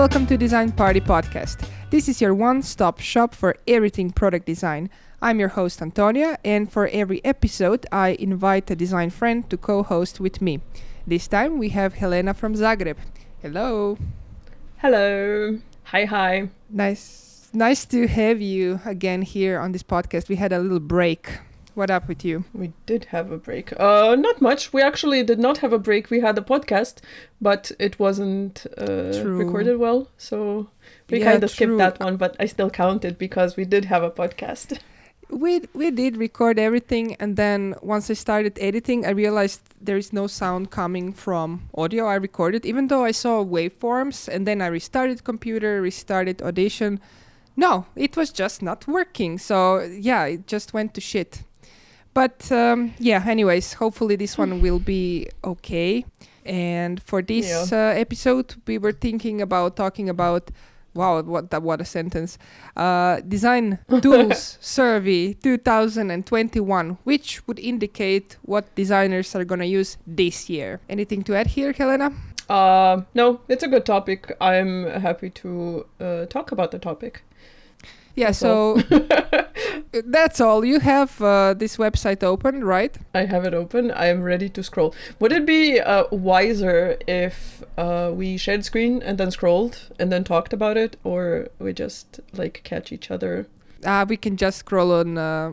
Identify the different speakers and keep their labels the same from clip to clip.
Speaker 1: welcome to Design Party Podcast. This is your one stop shop for everything product design. I'm your host, Antonia, and for every episode, I invite a design friend to co host with me. This time, we have Helena from Zagreb. Hello.
Speaker 2: Hello. Hi, hi.
Speaker 1: Nice, nice to have you again here on this podcast. We had a little break. What up with you?
Speaker 2: We did have a break. Uh, not much. We actually did not have a break. We had a podcast, but it wasn't uh,
Speaker 1: True.
Speaker 2: recorded well, so we
Speaker 1: Yeah,
Speaker 2: kind of skipped that one. But I still counted because we did have a podcast.
Speaker 1: We we did record everything, and then once I started editing, I realized there is no sound coming from audio I recorded, even though I saw waveforms. And then I restarted computer, restarted Audition. No, it was just not working. So yeah, it just went to shit. But um, yeah, anyways, hopefully this one will be okay. And for this uh, episode, we were thinking about talking about. Wow, what that what a sentence! Uh, design tools survey 2021, which would indicate what designers are gonna use this year. Anything to add here, Helena?
Speaker 2: Uh, no, it's a good topic. I'm happy to uh, talk about the topic.
Speaker 1: Yeah, so that's all. You have uh, this website open, right?
Speaker 2: I have it open. I am ready to scroll. Would it be uh, wiser if uh, we shared screen and then scrolled and then talked about it, or we just like catch each other?
Speaker 1: Uh, we can just scroll on uh,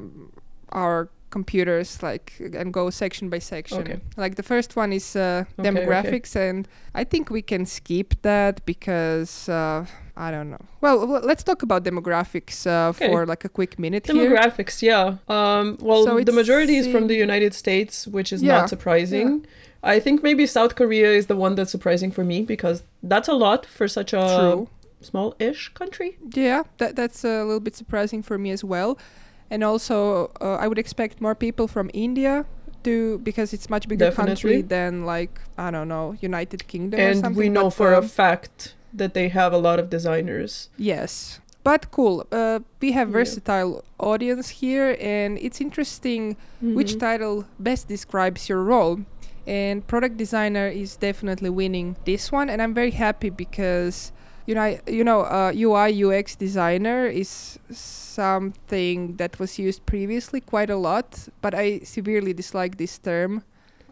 Speaker 1: our computers like and go section by section
Speaker 2: Okay.
Speaker 1: like the first one is uh,
Speaker 2: Okay, okay.
Speaker 1: demographics and i think we can skip that because uh, i don't know well let's talk about demographics uh,
Speaker 2: Okay.
Speaker 1: for like a quick minute here
Speaker 2: Demographics, yeah. Um, well,
Speaker 1: So
Speaker 2: the majority is from the United States, which is
Speaker 1: Yeah,
Speaker 2: not surprising. I think maybe South Korea is the one that's surprising for me because that's a lot for such a
Speaker 1: true
Speaker 2: small-ish country.
Speaker 1: Yeah, that that's a little bit surprising for me as well. And also, uh, I would expect more people from India to because it's much bigger country than like I don't know United Kingdom or
Speaker 2: and
Speaker 1: something.
Speaker 2: we know for a
Speaker 1: um,
Speaker 2: fact that they have a lot of designers.
Speaker 1: yes, but cool. Uh, we have
Speaker 2: Yeah.
Speaker 1: versatile audience here, and it's interesting which
Speaker 2: Mhm.
Speaker 1: title best describes your role. And product designer is definitely winning this one, and I'm very happy because you know, I- you know, uh, UI UX designer is something that was used previously quite a lot, but I severely dislike this term.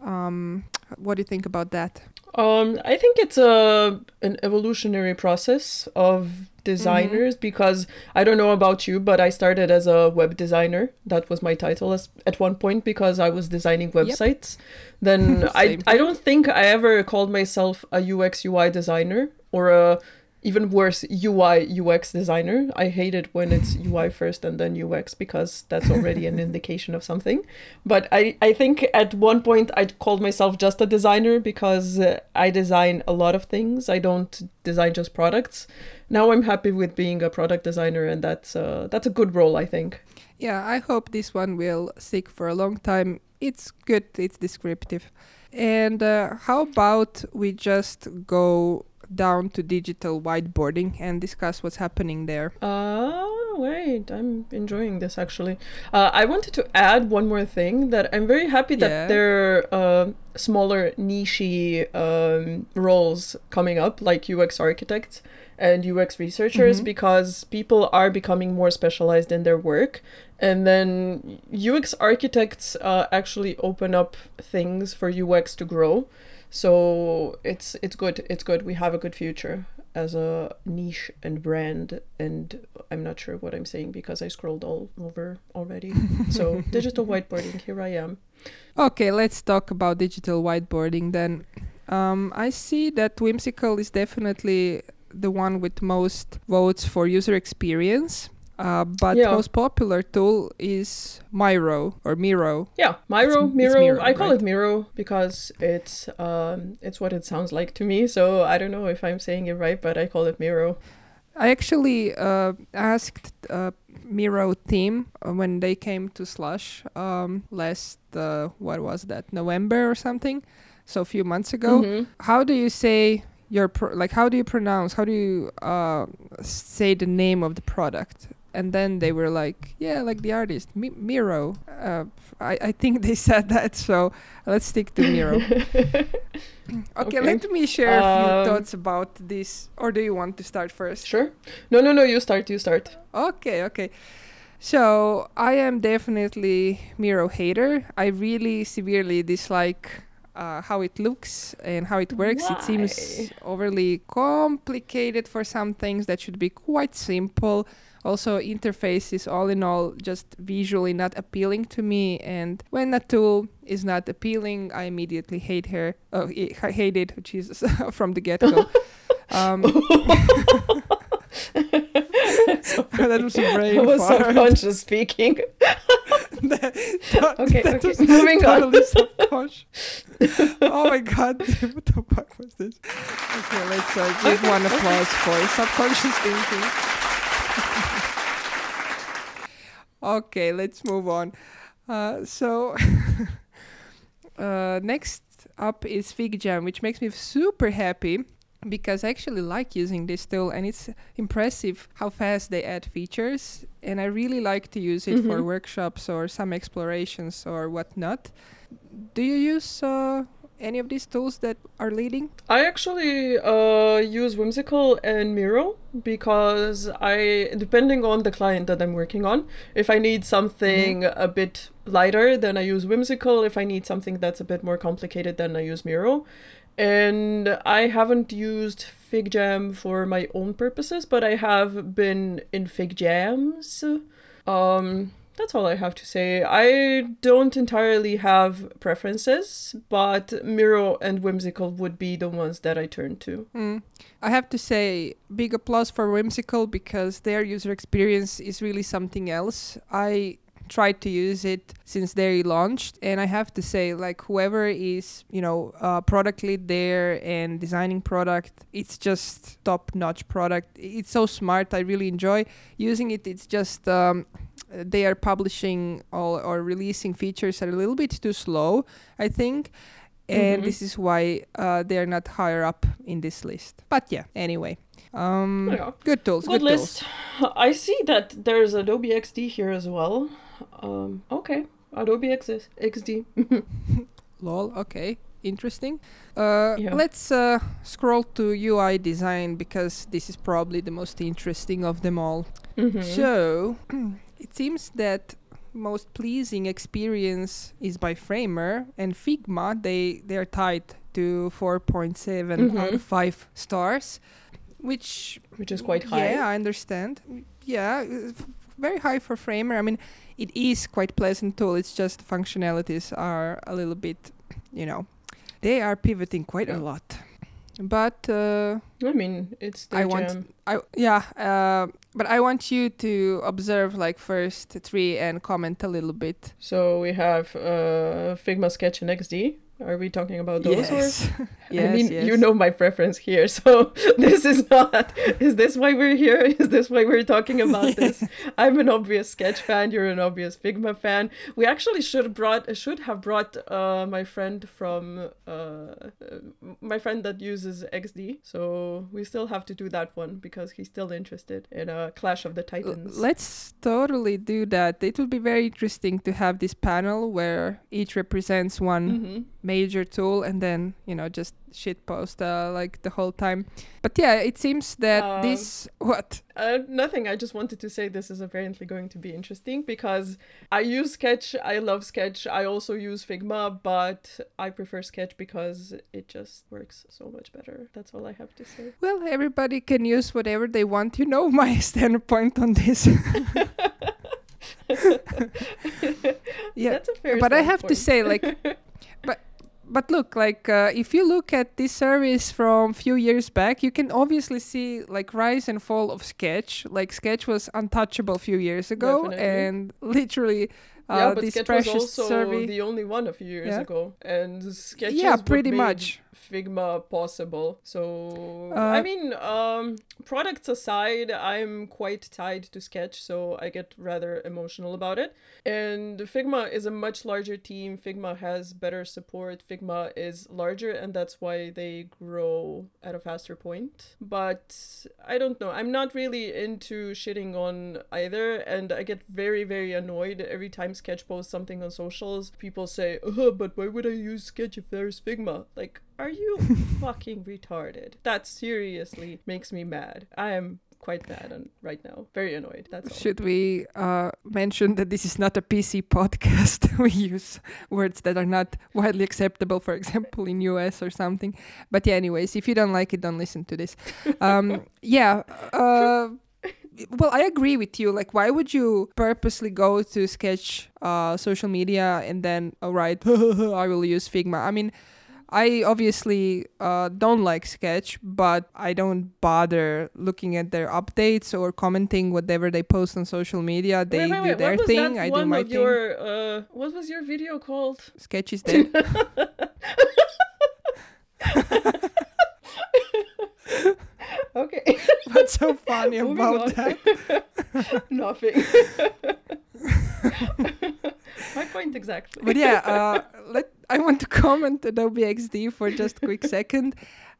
Speaker 1: Um, what do you think about that?
Speaker 2: Um, I think it's a an evolutionary process of designers
Speaker 1: Mm-hmm.
Speaker 2: because I don't know about you, but I started as a web designer. That was my title as, at one point because I was designing websites. Then I I don't think I ever called myself a UX UI designer or a even worse UI UX designer. I hate it when it's UI first and then UX because that's already an indication of something. But I, I think at one point I called myself just a designer because uh, I design a lot of things. I don't design just products. Now I'm happy with being a product designer and that's uh, that's a good role I think.
Speaker 1: Yeah, I hope this one will stick for a long time. It's good, it's descriptive. And uh, how about we just go down to digital whiteboarding and discuss what's happening there?
Speaker 2: Uh, wait, I'm enjoying this actually. Uh, I wanted to add one more thing that I'm very happy that
Speaker 1: Yeah.
Speaker 2: there are uh, smaller niche um, roles coming up, like UX architects and UX researchers,
Speaker 1: Mhm.
Speaker 2: because people are becoming more specialized in their work. And then UX architects uh, actually open up things for UX to grow. So it's it's good. It's good. We have a good future as a niche and brand and i'm not sure what i'm saying because i scrolled all over already so digital whiteboarding here i am
Speaker 1: Okay, let's talk about digital whiteboarding then. Um, I see that Whimsical is definitely the one with most votes for user experience. Uh, but
Speaker 2: Yeah.
Speaker 1: most popular tool is Miro or Miro.
Speaker 2: yeah miro
Speaker 1: it's
Speaker 2: miro
Speaker 1: Miro,
Speaker 2: i call
Speaker 1: right?
Speaker 2: it miro because it's um it's what it sounds like to me so i don't know if i'm saying it right but i call it miro
Speaker 1: I actually uh, asked uh, Miro team uh, when they came to Slush um, last, uh, what was that, November or something? So a few months ago.
Speaker 2: Mhm.
Speaker 1: How do you say your, pro- like, how do you pronounce, how do you uh, say the name of the product? And then they were like, "Yeah, like the artist Mi- Miro." Uh, I I think they said that, so let's stick to Miro. okay,
Speaker 2: Okay.
Speaker 1: let me share a few
Speaker 2: Um,
Speaker 1: thoughts about this, or do you want to start first?
Speaker 2: Sure. No, no, no. You start. You start.
Speaker 1: Okay, okay. So I am definitely Miro hater. I really severely dislike uh, how it looks and how it works. It seems overly complicated for some things that should be quite simple. Also, interface is all in all just visually not appealing to me. And when a tool is not appealing, I immediately hate her. Oh, I hate it, Jesus, from the get go. um, that was a brain
Speaker 2: I was
Speaker 1: fart.
Speaker 2: subconscious speaking.
Speaker 1: that,
Speaker 2: Okay,
Speaker 1: that
Speaker 2: okay,
Speaker 1: was
Speaker 2: moving on.
Speaker 1: totally subconscious. oh my god, what the fuck was this? Okay, let's uh, give
Speaker 2: Okay,
Speaker 1: one
Speaker 2: okay.
Speaker 1: applause for subconscious thinking. Okay, let's move on. Uh, so, uh, next up is FigJam, which makes me super happy because I actually like using this tool and it's impressive how fast they add features. And I really like to use it for
Speaker 2: Mhm.
Speaker 1: workshops or some explorations or whatnot. Do you use uh, any of these tools that are leading?
Speaker 2: I actually uh, use Whimsical and Miro because I, depending on the client that I'm working on, if I need something a bit lighter, then I use Whimsical. If I need something that's a bit more complicated, then I use Miro. And I haven't used FigJam for my own purposes, but I have been in FigJams. Um, that's all I have to say. I don't entirely have preferences, but Miro and Whimsical would be the ones that I turn to.
Speaker 1: Mm. I have to say, big applause for Whimsical because their user experience is really something else. I tried to use it since they launched, and I have to say, like whoever is you know uh, product lead there and designing product, it's just top notch product. It's so smart. I really enjoy using it. It's just. Um, they are publishing or, or releasing features are a little bit too slow, I think and
Speaker 2: Mhm.
Speaker 1: this is why uh, they're not higher up in this list. But yeah, anyway, um,
Speaker 2: Yeah.
Speaker 1: good tools,
Speaker 2: Good
Speaker 1: good,
Speaker 2: list. I see that there's Adobe XD here as well. Um, okay, Adobe XS, XD.
Speaker 1: Lol. Okay, interesting. Uh,
Speaker 2: Yeah.
Speaker 1: Let's uh, scroll to UI design because this is probably the most interesting of them all.
Speaker 2: Mhm.
Speaker 1: So it seems that most pleasing experience is by Framer and Figma. They they are tied to 4.7 out
Speaker 2: Mhm.
Speaker 1: of 5 stars, which
Speaker 2: Which is quite high.
Speaker 1: Yeah, I understand. Yeah, uh, f- very high for Framer. I mean, it is quite pleasant tool. It's just functionalities are a little bit, you know, they are pivoting quite
Speaker 2: Yeah.
Speaker 1: a lot. But uh,
Speaker 2: I mean, it's
Speaker 1: I want-
Speaker 2: jam.
Speaker 1: I yeah, uh, but I want you to observe like first three and comment a little bit.
Speaker 2: So we have uh, Figma Sketch and XD. Are we talking about those? Or?
Speaker 1: yes, yes,
Speaker 2: I mean,
Speaker 1: yes.
Speaker 2: you know my preference here, so this is not. Is this why we're here? Is this why we're talking about this? I'm an obvious Sketch fan. You're an obvious Figma fan. We actually should have brought should have brought uh, my friend from uh, my friend that uses XD. So we still have to do that one because he's still interested in a Clash of the Titans.
Speaker 1: Let's totally do that. It would be very interesting to have this panel where each represents one
Speaker 2: Mhm.
Speaker 1: major tool and then you know just shit post uh, like the whole time but yeah it seems that
Speaker 2: Um,
Speaker 1: this what
Speaker 2: Uh, nothing. I just wanted to say this is apparently going to be interesting because I use Sketch. I love Sketch. I also use Figma, but I prefer Sketch because it just works so much better. That's all I have to say.
Speaker 1: well everybody can use whatever they want you know my standpoint on this yeah
Speaker 2: That's a fair
Speaker 1: but i have to say like but but look like uh, if you look at this service from few years back you can obviously see like rise and fall of sketch like sketch was untouchable a few years ago
Speaker 2: Definitely.
Speaker 1: and literally uh,
Speaker 2: yeah, but
Speaker 1: this
Speaker 2: Sketch was also the only one a few years
Speaker 1: Yeah.
Speaker 2: ago, and Sketch
Speaker 1: yeah pretty much
Speaker 2: Figma possible. So
Speaker 1: Uh,
Speaker 2: I mean, um, products aside, I'm quite tied to Sketch, so I get rather emotional about it. And Figma is a much larger team. Figma has better support. Figma is larger, and that's why they grow at a faster point. But I don't know. I'm not really into shitting on either, and I get very, very annoyed every time Sketch posts something on socials. People say, "Oh, but why would I use Sketch if there's Figma?" Like, are you fucking retarded? That seriously makes me mad. I am quite mad and right now. Very annoyed. That's all.
Speaker 1: Should we uh, mention that this is not a PC podcast? we use words that are not widely acceptable, for example, in US or something. But yeah, anyways, if you don't like it, don't listen to this. Um, yeah. Uh, well, I agree with you. Like, why would you purposely go to Sketch uh, social media and then uh, write, I will use Figma? I mean, I obviously uh, don't like Sketch, but I don't bother looking at their updates or commenting whatever they post on social media. They
Speaker 2: wait, wait,
Speaker 1: do
Speaker 2: wait.
Speaker 1: their thing, I do my thing.
Speaker 2: your uh, what was your video called?
Speaker 1: Sketch is dead.
Speaker 2: Okay.
Speaker 1: What's so funny about that?
Speaker 2: Nothing. My point exactly.
Speaker 1: But yeah, uh, let I want to comment Adobe XD for just a quick second.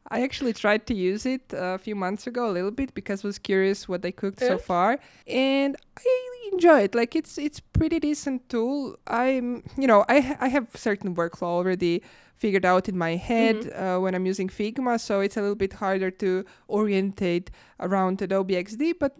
Speaker 1: I actually tried to use it a few months ago a little bit because I was curious what they cooked so far, and I enjoy it. Like it's it's pretty decent tool. I'm you know I I have certain workflow already figured out in my head uh, when I'm using Figma, so it's a little bit harder to orientate around Adobe XD. But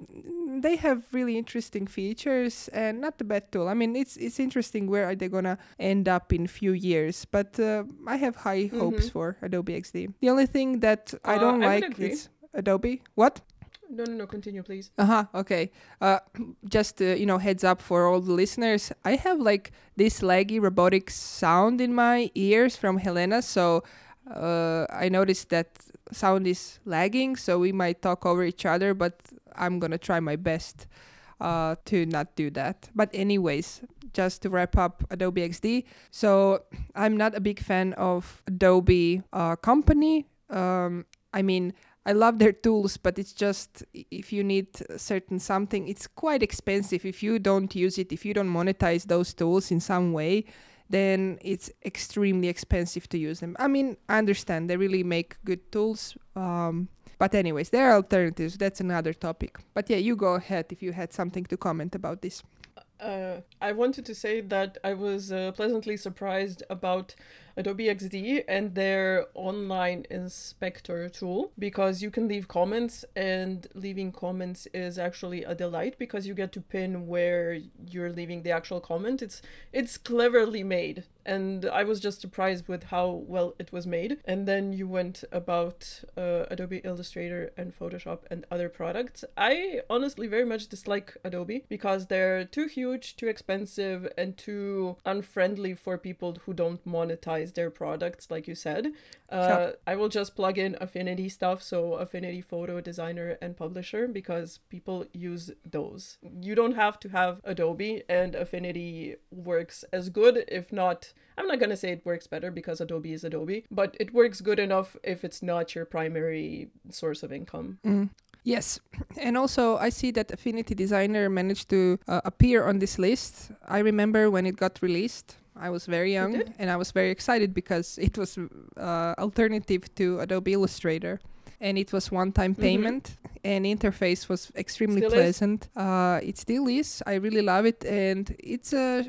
Speaker 1: they have really interesting features and not a bad tool. I mean, it's it's interesting where are they gonna end up in few years, but uh, I have high hopes
Speaker 2: Mhm.
Speaker 1: for Adobe XD. The only thing that I
Speaker 2: Uh,
Speaker 1: don't
Speaker 2: I
Speaker 1: like is Adobe. What?
Speaker 2: No, no, no. Continue, please.
Speaker 1: Uh huh. Okay. Uh, just uh, you know, heads up for all the listeners. I have like this laggy robotic sound in my ears from Helena, so uh, I noticed that sound is lagging. So we might talk over each other, but I'm gonna try my best uh, to not do that. But anyways, just to wrap up Adobe XD. So I'm not a big fan of Adobe uh, company. Um, I mean, I love their tools, but it's just if you need certain something, it's quite expensive. If you don't use it, if you don't monetize those tools in some way, then it's extremely expensive to use them. I mean, I understand they really make good tools. Um, but anyways, there are alternatives. That's another topic. But yeah, you go ahead if you had something to comment about this.
Speaker 2: Uh, I wanted to say that I was uh, pleasantly surprised about Adobe XD and their online inspector tool because you can leave comments and leaving comments is actually a delight because you get to pin where you're leaving the actual comment. It's it's cleverly made and I was just surprised with how well it was made. And then you went about uh, Adobe Illustrator and Photoshop and other products. I honestly very much dislike Adobe because they're too huge, too expensive, and too unfriendly for people who don't monetize their products, like you said. Uh,
Speaker 1: Sure.
Speaker 2: I will just plug in Affinity stuff, so Affinity Photo Designer and Publisher, because people use those. You don't have to have Adobe, and Affinity works as good, if not. I'm not gonna say it works better because Adobe is Adobe, but it works good enough if it's not your primary source of income.
Speaker 1: Mm. Yes, and also I see that Affinity Designer managed to uh, appear on this list. I remember when it got released. I was very young and I was very excited because it was uh, alternative to Adobe Illustrator. And it was one-time
Speaker 2: Mhm.
Speaker 1: payment, and interface was extremely
Speaker 2: Still
Speaker 1: pleasant. Uh, it still is. I really love it, and it's a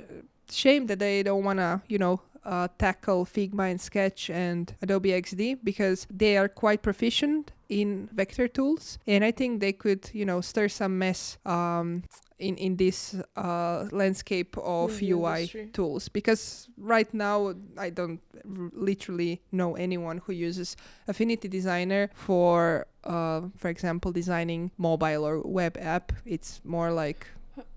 Speaker 1: shame that they don't wanna, you know, uh, tackle Figma and Sketch and Adobe XD because they are quite proficient in vector tools, and I think they could, you know, stir some mess um, in in this uh, landscape of UI tools. Because right now, I don't r- literally know anyone who uses Affinity Designer for, uh, for example, designing mobile or web app. It's more like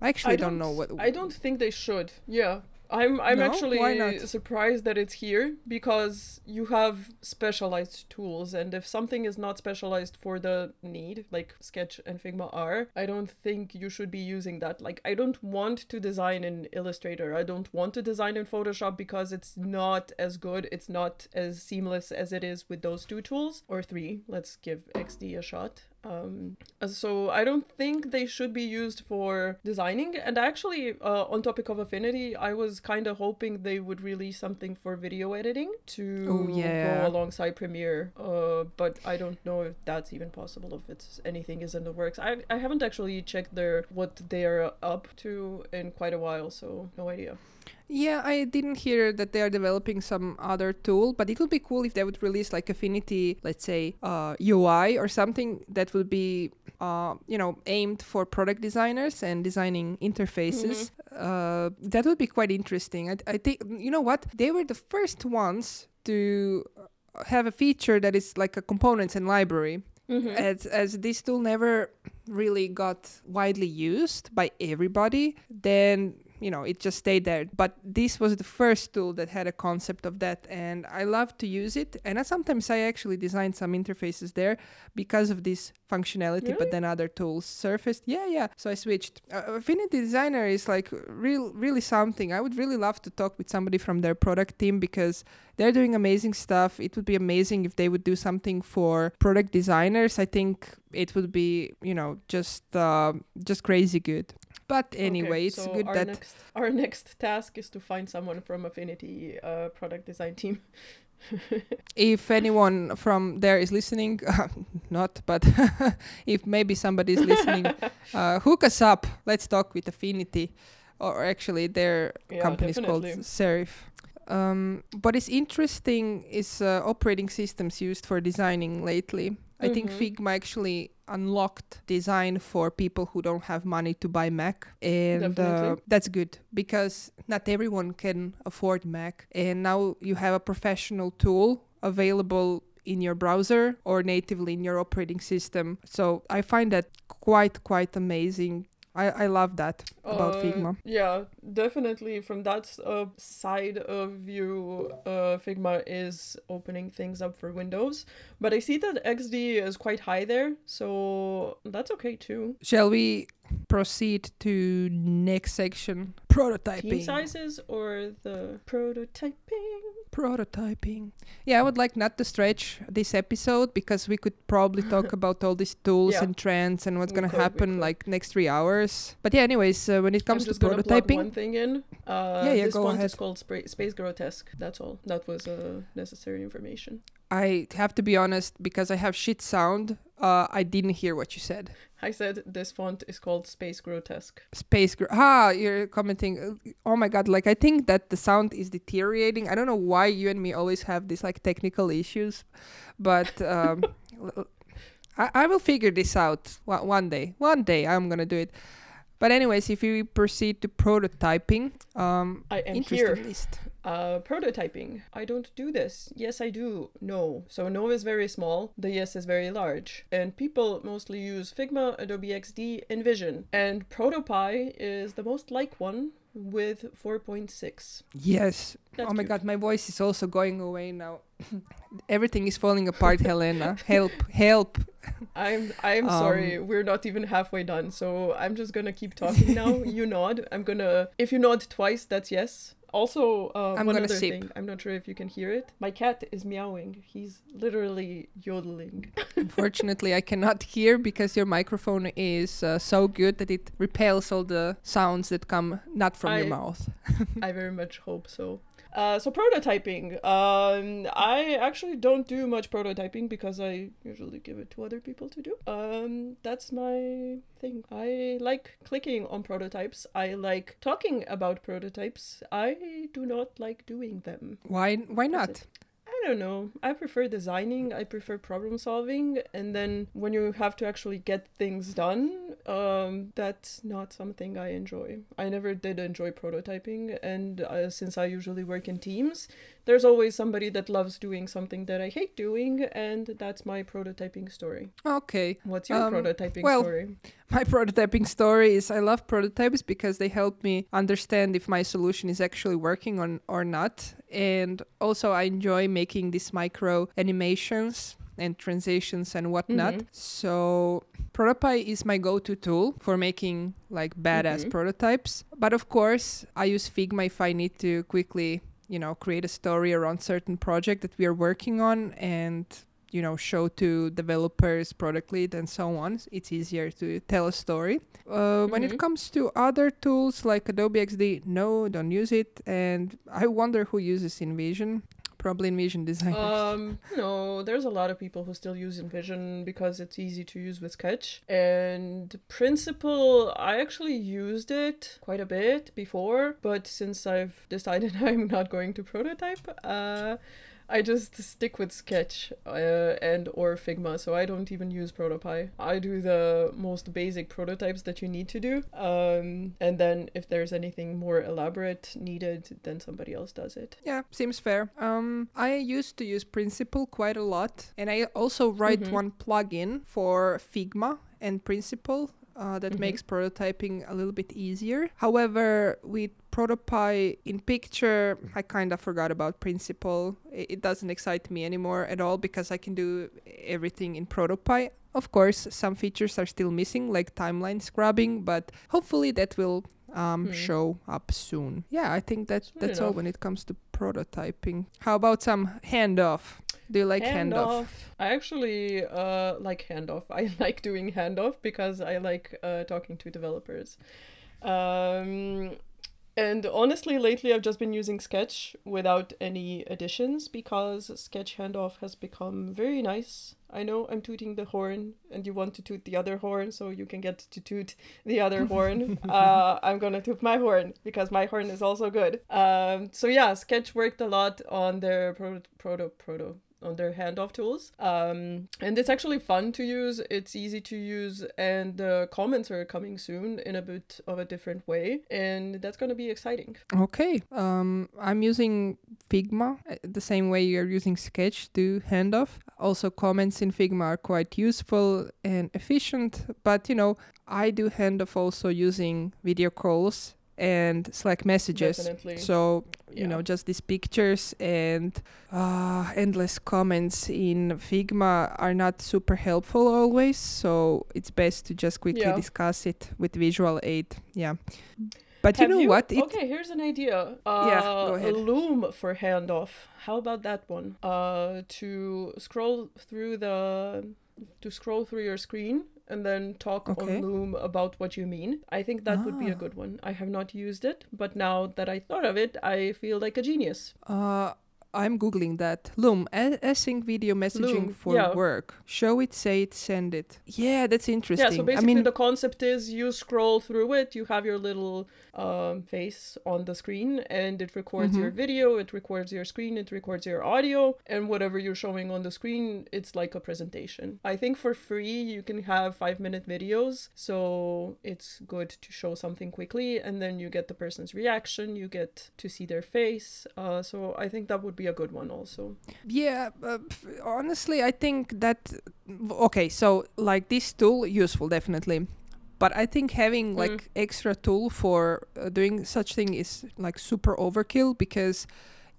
Speaker 1: actually, I actually don't, know what.
Speaker 2: I don't think they should. Yeah. I'm I'm
Speaker 1: No?
Speaker 2: actually surprised that it's here because you have specialized tools and if something is not specialized for the need like Sketch and Figma are, I don't think you should be using that. Like I don't want to design in Illustrator. I don't want to design in Photoshop because it's not as good, it's not as seamless as it is with those two tools or three. Let's give XD a shot. Um, so I don't think they should be used for designing. And actually, uh, on topic of Affinity, I was kind of hoping they would release something for video editing to
Speaker 1: Oh, yeah.
Speaker 2: go alongside Premiere. Uh, but I don't know if that's even possible. If it's anything is in the works. I I haven't actually checked their what they're up to in quite a while, so no idea.
Speaker 1: Yeah, I didn't hear that they are developing some other tool, but it would be cool if they would release like Affinity, let's say, uh, UI or something that would be, uh, you know, aimed for product designers and designing interfaces. Uh, that would be quite interesting. I, I think, you know what? They were the first ones to have a feature that is like a components and library
Speaker 2: Mhm.
Speaker 1: as, as this tool never really got widely used by everybody then you know it just stayed there but this was the first tool that had a concept of that and i love to use it and I, sometimes i actually designed some interfaces there because of this functionality
Speaker 2: Really?
Speaker 1: but then other tools surfaced yeah yeah so i switched uh, affinity designer is like real really something i would really love to talk with somebody from their product team because they're doing amazing stuff. It would be amazing if they would do something for product designers. I think it would be, you know, just uh, just crazy good. But anyway,
Speaker 2: Okay,
Speaker 1: it's
Speaker 2: so
Speaker 1: good
Speaker 2: our
Speaker 1: that
Speaker 2: next our next task is to find someone from Affinity uh, product design team.
Speaker 1: if anyone from there is listening, uh, not, but if maybe somebody is listening, uh, hook us up. Let's talk with Affinity, or actually their
Speaker 2: Yeah,
Speaker 1: company is called. Serif. Um, what is interesting is uh, operating systems used for designing lately. I think
Speaker 2: Mhm.
Speaker 1: Figma actually unlocked design for people who don't have money to buy Mac, and uh, that's good because not everyone can afford Mac. And now you have a professional tool available in your browser or natively in your operating system. So I find that quite quite amazing. I, I love that about
Speaker 2: Uh,
Speaker 1: Figma.
Speaker 2: Yeah, definitely. From that uh, side of view, uh, Figma is opening things up for Windows. But I see that XD is quite high there, so that's okay too.
Speaker 1: Shall we proceed to next section? Prototyping.
Speaker 2: Team sizes or the prototyping?
Speaker 1: Prototyping. Yeah, I would like not to stretch this episode because we could probably talk about all these tools
Speaker 2: Yeah.
Speaker 1: and trends and what's
Speaker 2: We
Speaker 1: gonna happen like next three hours. But yeah, anyways, uh, when it comes to
Speaker 2: just gonna plug
Speaker 1: prototyping,
Speaker 2: thing in. Uh,
Speaker 1: Yeah, yeah,
Speaker 2: this
Speaker 1: go
Speaker 2: font
Speaker 1: ahead.
Speaker 2: is called Space Grotesk. That's all. That was uh, necessary information.
Speaker 1: I have to be honest because I have shit sound. Uh, I didn't hear what you said.
Speaker 2: I said this font is called Space Grotesk.
Speaker 1: Space. Gr- ah, you're commenting. uh, Oh my god! Like I think that the sound is deteriorating. I don't know why you and me always have these like technical issues, but um, I, I will figure this out one, one day. One day I'm gonna do it. But anyways, if we proceed to prototyping, um,
Speaker 2: I am here.
Speaker 1: list.
Speaker 2: Uh, prototyping. I don't do this. Yes, I do. No. So no is very small. The yes is very large. And people mostly use Figma, Adobe XD, InVision. And ProtoPie is the most like one with 4.6.
Speaker 1: Yes.
Speaker 2: That's
Speaker 1: oh my
Speaker 2: cute.
Speaker 1: god, my voice is also going away now. Everything is falling apart, Helena. Help! Help!
Speaker 2: I'm I'm
Speaker 1: Um,
Speaker 2: sorry. We're not even halfway done. So I'm just gonna keep talking now. you nod. I'm gonna. If you nod twice, that's yes. Also, uh,
Speaker 1: I'm
Speaker 2: one
Speaker 1: gonna
Speaker 2: other
Speaker 1: sip.
Speaker 2: thing. I'm not sure if you can hear it. My cat is meowing. He's literally yodeling.
Speaker 1: Unfortunately, I cannot hear because your microphone is uh, so good that it repels all the sounds that come not from your mouth.
Speaker 2: I very much hope so. Uh, so prototyping. Um, I actually don't do much prototyping because I usually give it to other people to do. Um, that's my thing. I like clicking on prototypes. I like talking about prototypes. I do not like doing them.
Speaker 1: Why? Why not?
Speaker 2: I don't know. I prefer designing. I prefer problem solving. And then when you have to actually get things done, um, that's not something I enjoy. I never did enjoy prototyping, and uh, since I usually work in teams, there's always somebody that loves doing something that I hate doing, and that's my prototyping story.
Speaker 1: Okay.
Speaker 2: What's your
Speaker 1: Um,
Speaker 2: prototyping
Speaker 1: well,
Speaker 2: story?
Speaker 1: My prototyping story is I love prototypes because they help me understand if my solution is actually working on or not. And also I enjoy making these micro animations and transitions and whatnot.
Speaker 2: Mhm.
Speaker 1: So ProtoPie is my go-to tool for making like badass
Speaker 2: Mhm.
Speaker 1: prototypes. But of course, I use Figma if I need to quickly, you know, create a story around certain project that we are working on and you know show to developers product lead and so on. It's easier to tell a story. Uh, when it
Speaker 2: Mhm.
Speaker 1: comes to other tools like adobe xd no don't use it. And i wonder who uses invision probably invision designers
Speaker 2: Um, no, there's a lot of people who still use InVision because it's easy to use with Sketch. And Principle, I actually used it quite a bit before, but since I've decided I'm not going to prototype, uh, I just stick with Sketch uh, and or Figma, so I don't even use ProtoPie. I do the most basic prototypes that you need to do, um, and then if there's anything more elaborate needed, then somebody else does it.
Speaker 1: Yeah, seems fair. Um, I used to use Principle quite a lot, and I also write
Speaker 2: Mhm.
Speaker 1: one plugin for Figma and Principle uh, that
Speaker 2: Mhm.
Speaker 1: makes prototyping a little bit easier. However, with ProtoPie in picture, I kind of forgot about Principle. It, it doesn't excite me anymore at all because I can do everything in ProtoPie. Of course, some features are still missing, like timeline scrubbing, but hopefully that will um,
Speaker 2: Hmm.
Speaker 1: show up soon. Yeah, I think that that's all when it comes to prototyping. How about some handoff? Do you like handoff?
Speaker 2: I actually uh, like handoff. I like doing handoff because I like uh, talking to developers. Um, and honestly, lately I've just been using Sketch without any additions because Sketch handoff has become very nice. I know I'm tooting the horn, and you want to toot the other horn, so you can get to toot the other horn. Uh, I'm gonna toot my horn because my horn is also good. Um, so yeah, Sketch worked a lot on their proto proto proto on their handoff tools. Um, and it's actually fun to use. It's easy to use, and the comments are coming soon in a bit of a different way, and that's gonna be exciting.
Speaker 1: Okay. Um, I'm using Figma uh, the same way you're using Sketch to handoff. Also, comments in Figma are quite useful and efficient, but you know, I do handoff also using video calls and Slack messages.
Speaker 2: Definitely.
Speaker 1: So, you know, just these pictures and uh, endless comments in Figma are not super helpful always. So, it's best to just quickly
Speaker 2: Yeah.
Speaker 1: discuss it with visual aid. Yeah. But
Speaker 2: Have
Speaker 1: you know what? It,
Speaker 2: okay, here's an idea. Uh,
Speaker 1: Yeah, go ahead.
Speaker 2: A loom for handoff. How about that one? Uh, to scroll through the to scroll through your screen and then talk
Speaker 1: Okay.
Speaker 2: on Loom about what you mean. I think that would be a
Speaker 1: Ah.
Speaker 2: good one. I have not used it, but now that I thought of it, I feel like a genius.
Speaker 1: Uh, I'm googling that. Loom, async video messaging
Speaker 2: Loom,
Speaker 1: for
Speaker 2: yeah.
Speaker 1: work. Show it, say it, send it. Yeah, that's interesting.
Speaker 2: Yeah, so
Speaker 1: I
Speaker 2: basically
Speaker 1: mean,
Speaker 2: the concept is you scroll through it, you have your little um, face on the screen, and it records your
Speaker 1: Mhm.
Speaker 2: video, it records your screen, it records your audio, and whatever you're showing on the screen, it's like a presentation. I think for free you can have five minute videos, so it's good to show something quickly, and then you get the person's reaction, you get to see their face. Uh, so I think that would be a good one also.
Speaker 1: yeah, uh, honestly, I think that okay. So like this tool useful definitely, but I think having
Speaker 2: Mm.
Speaker 1: like extra tool for uh, doing such thing is like super overkill because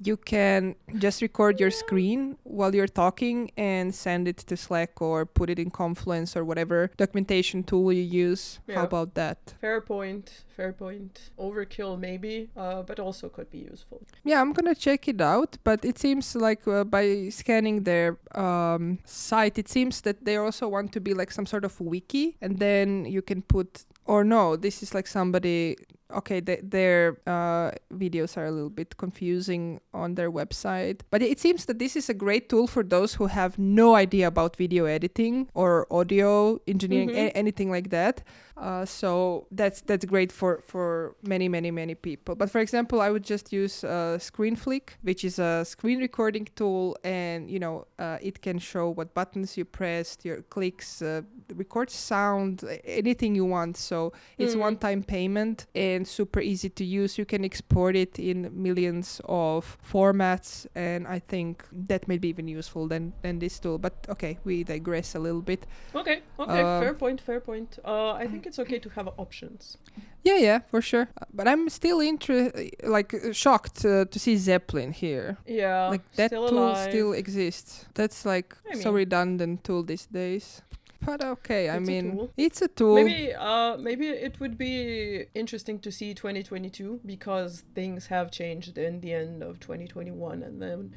Speaker 1: you can just record your screen while you're talking and send it to Slack or put it in Confluence or whatever documentation tool you use. How about that?
Speaker 2: Fair point, fair point. Overkill maybe, uh, but also could be useful.
Speaker 1: Yeah, I'm gonna check it out, but it seems like uh, by scanning their um, site, it seems that they also want to be like some sort of wiki, and then you can put. Or no, this is like somebody okay, th- their uh, videos are a little bit confusing on their website. But it seems that this is a great tool for those who have no idea about video editing or audio engineering,
Speaker 2: Mhm.
Speaker 1: a- anything like that. Uh, so that's that's great for for many many many people. But for example, I would just use uh, ScreenFlick, which is a screen recording tool, and you know uh, it can show what buttons you pressed, your clicks, uh, record sound, anything you want. So it's
Speaker 2: Mm.
Speaker 1: one-time payment and super easy to use. You can export it in millions of formats, and I think that may be even useful than than this tool. But okay, we digress a little bit.
Speaker 2: Okay, okay,
Speaker 1: Uh,
Speaker 2: fair point, fair point. Uh, I think it's okay to have options.
Speaker 1: Yeah, yeah, for sure. Uh, But I'm still inter- like shocked uh, to see Zeppelin here.
Speaker 2: Yeah,
Speaker 1: like that
Speaker 2: still
Speaker 1: tool
Speaker 2: alive.
Speaker 1: still exists. That's like
Speaker 2: I
Speaker 1: so redundant tool these days. But okay, I
Speaker 2: It's a
Speaker 1: mean,
Speaker 2: tool.
Speaker 1: it's a tool.
Speaker 2: Maybe, uh, maybe it would be interesting to see 2022 because things have changed in the end of 2021, and then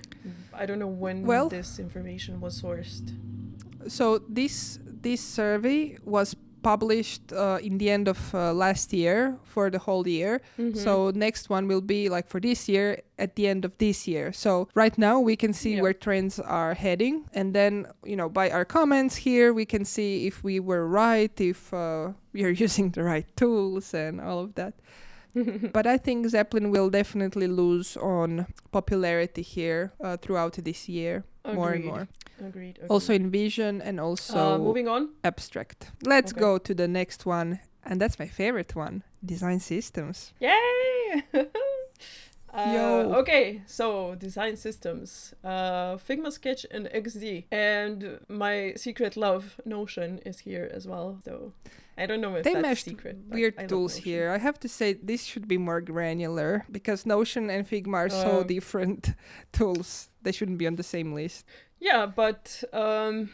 Speaker 2: I don't know when
Speaker 1: Well-
Speaker 2: this information was sourced.
Speaker 1: so this this survey was published uh, in the end of uh, last year for the whole year.
Speaker 2: Mhm.
Speaker 1: So next one will be like for this year at the end of this year. So right now we can see
Speaker 2: Yeah.
Speaker 1: where trends are heading, and then you know by our comments here we can see if we were right, if uh, we are using the right tools, and all of that. but I think Zeppelin will definitely lose on popularity here uh, throughout this year, more and more.
Speaker 2: agreed, agreed.
Speaker 1: Also InVision and also
Speaker 2: uh, moving on.
Speaker 1: abstract. Let's
Speaker 2: Okay.
Speaker 1: go to the next one, and that's my favorite one: design systems.
Speaker 2: Yay! Uh. Okay, so design systems, uh, Figma, Sketch, and XD, and my secret love Notion is here as well. So I don't know if
Speaker 1: they
Speaker 2: that's
Speaker 1: meshed
Speaker 2: secret.
Speaker 1: weird tools
Speaker 2: Notion.
Speaker 1: here. I have to say this should be more granular because Notion and Figma are so
Speaker 2: Um,
Speaker 1: different tools. They shouldn't be on the same list.
Speaker 2: Yeah, but um,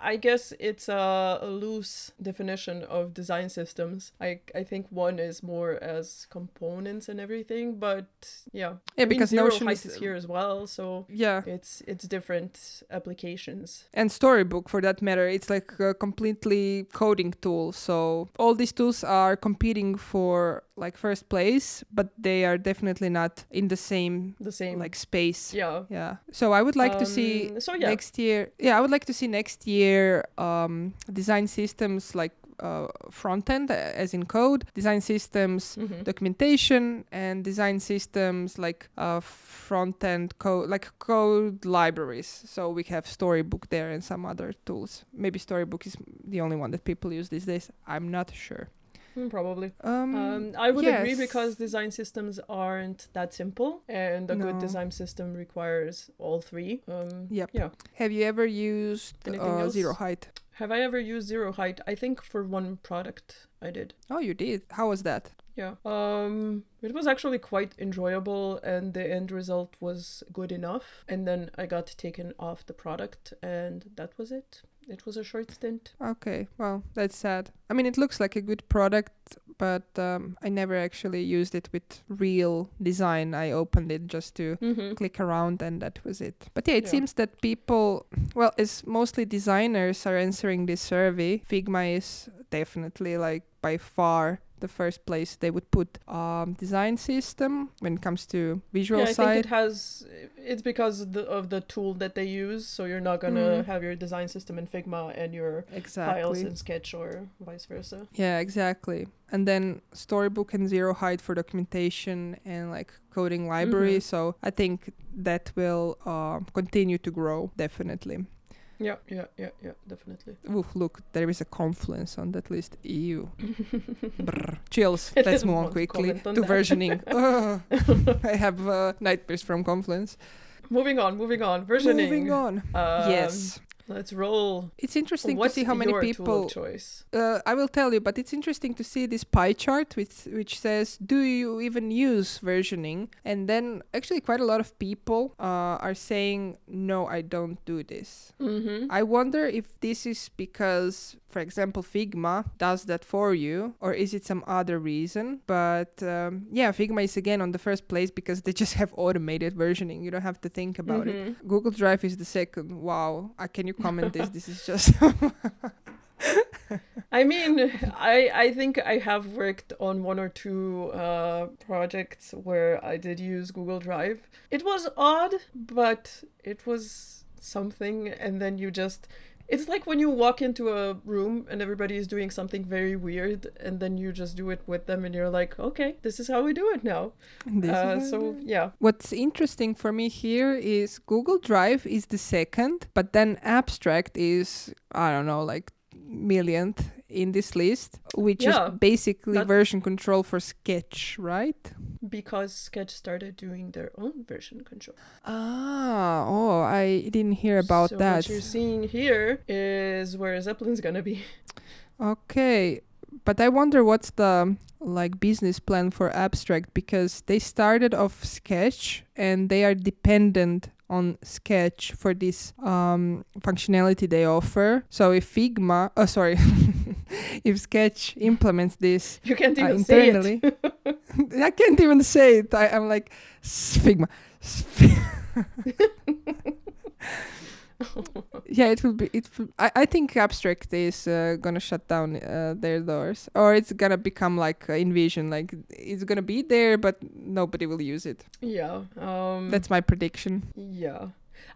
Speaker 2: I guess it's a, a loose definition of design systems. I I think one is more as components and everything, but yeah,
Speaker 1: Yeah,
Speaker 2: I
Speaker 1: because
Speaker 2: Zero
Speaker 1: Notion is
Speaker 2: is here as well, so
Speaker 1: Yeah,
Speaker 2: it's it's different applications.
Speaker 1: and Storybook for that matter. It's like a completely coding tool. So all these tools are competing for like first place, but they are definitely not in the same
Speaker 2: The same,
Speaker 1: like space.
Speaker 2: yeah.
Speaker 1: Yeah. So I would like to see
Speaker 2: Um, So yeah,
Speaker 1: next year yeah i would like to see next year um, design systems like uh, front end uh, as in code design systems
Speaker 2: mhm.
Speaker 1: documentation and design systems like uh, front end code like code libraries so we have storybook there and some other tools maybe storybook is the only one that people use these days i'm not sure
Speaker 2: Mm, probably.
Speaker 1: um,
Speaker 2: Um, I would agree because design systems aren't that simple, and a good design system requires all three. Um,
Speaker 1: Yep.
Speaker 2: Yeah.
Speaker 1: have you ever used
Speaker 2: Anything
Speaker 1: uh, zero height
Speaker 2: Have I ever used Zero Height? I think for one product I did.
Speaker 1: oh you did how was that
Speaker 2: Yeah. Um, it was actually quite enjoyable, and the end result was good enough. And then I got taken off the product, and that was it. It was a short stint.
Speaker 1: Okay, well, that's sad. I mean, it looks like a good product, but um, I never actually used it with real design. I opened it just to
Speaker 2: Mm-hmm.
Speaker 1: click around, and that was it. But yeah, it
Speaker 2: Yeah.
Speaker 1: seems that people, well, as mostly designers are answering this survey, Figma is definitely like by far the first place they would put um, design system when it comes to visual
Speaker 2: Yeah, I think it has. It's because of the, of the tool that they use. So you're not gonna
Speaker 1: Mhm.
Speaker 2: have your design system in Figma and your files
Speaker 1: exactly.
Speaker 2: in Sketch or vice versa.
Speaker 1: Yeah, exactly. And then Storybook and Zero Height for documentation and like coding library.
Speaker 2: Mhm.
Speaker 1: So I think that will uh, continue to grow definitely.
Speaker 2: Yeah, yeah, yeah, yeah, definitely.
Speaker 1: Oof, look, there is a confluence on that list. Ew. Brr. Chills. Let's move on quickly
Speaker 2: on
Speaker 1: to
Speaker 2: that.
Speaker 1: versioning. Ugh. I have uh, nightmares from confluence.
Speaker 2: moving on, moving on. Versioning.
Speaker 1: Moving on.
Speaker 2: Um,
Speaker 1: yes.
Speaker 2: Let's roll.
Speaker 1: It's interesting
Speaker 2: What's
Speaker 1: to see how many people
Speaker 2: choice?
Speaker 1: Uh, I will tell you, but it's interesting to see this pie chart which which says, "Do you even use versioning?" And then actually, quite a lot of people uh, are saying, "No, I don't do this."
Speaker 2: Mm-hmm.
Speaker 1: I wonder if this is because, for example, Figma does that for you, or is it some other reason? But um, yeah, Figma is again on the first place because they just have automated versioning. You don't have to think about it.
Speaker 2: Mm-hmm.
Speaker 1: Google Drive is the second. Wow, uh, can you comment this? This is just.
Speaker 2: I mean, I I think I have worked on one or two uh, projects where I did use Google Drive. It was odd, but it was something, and then you just. It's like when you walk into a room and everybody is doing something very weird, and then you just do it with them, and you're like, okay, this is how we do it now.
Speaker 1: This
Speaker 2: Uh,
Speaker 1: how
Speaker 2: so
Speaker 1: it is.
Speaker 2: yeah,
Speaker 1: What's interesting for me here is Google Drive is the second, but then Abstract is I don't know like millionth in this list, which
Speaker 2: Yeah,
Speaker 1: is basically
Speaker 2: that-
Speaker 1: version control for Sketch, right?
Speaker 2: because Sketch started doing their own version control.
Speaker 1: Ah, oh, I didn't hear about
Speaker 2: so
Speaker 1: that.
Speaker 2: What you're seeing here is where Zeppelin's gonna be.
Speaker 1: Okay, but I wonder what's the like business plan for Abstract because they started off Sketch and they are dependent on Sketch for this um, functionality they offer. So if Figma, oh sorry, if Sketch implements this
Speaker 2: You can't
Speaker 1: uh,
Speaker 2: even say it.
Speaker 1: internally, I can't even say it. I, I'm like Figma. Yeah, it will be. It. Will, I. I think Abstract is uh, gonna shut down uh, their doors, or it's gonna become like uh, InVision. Like it's gonna be there, but nobody will use it.
Speaker 2: Yeah. Um,
Speaker 1: That's my prediction.
Speaker 2: yeah.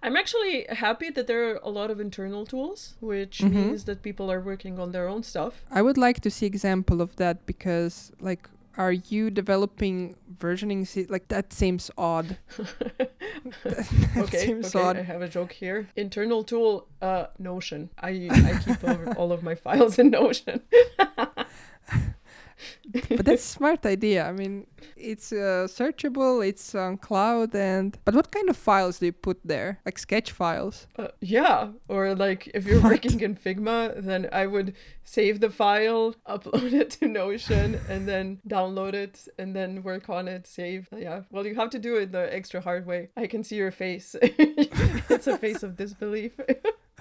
Speaker 2: I'm actually happy that there are a lot of internal tools, which
Speaker 1: Mhm.
Speaker 2: means that people are working on their own stuff.
Speaker 1: I would like to see example of that because, like, are you developing versioning? sy- Like that seems odd. that
Speaker 2: okay,
Speaker 1: seems
Speaker 2: okay, I have a joke here. Internal tool, uh, Notion. I I keep all of my files in Notion.
Speaker 1: But that's a smart idea. I mean, it's uh, searchable. It's on cloud, and but what kind of files do you put there? Like sketch files?
Speaker 2: Uh, yeah, or like if you're
Speaker 1: What?
Speaker 2: working in Figma, then I would save the file, upload it to Notion, and then download it, and then work on it, save. Yeah, well, you have to do it the extra hard way. I can see your face. it's a face of disbelief.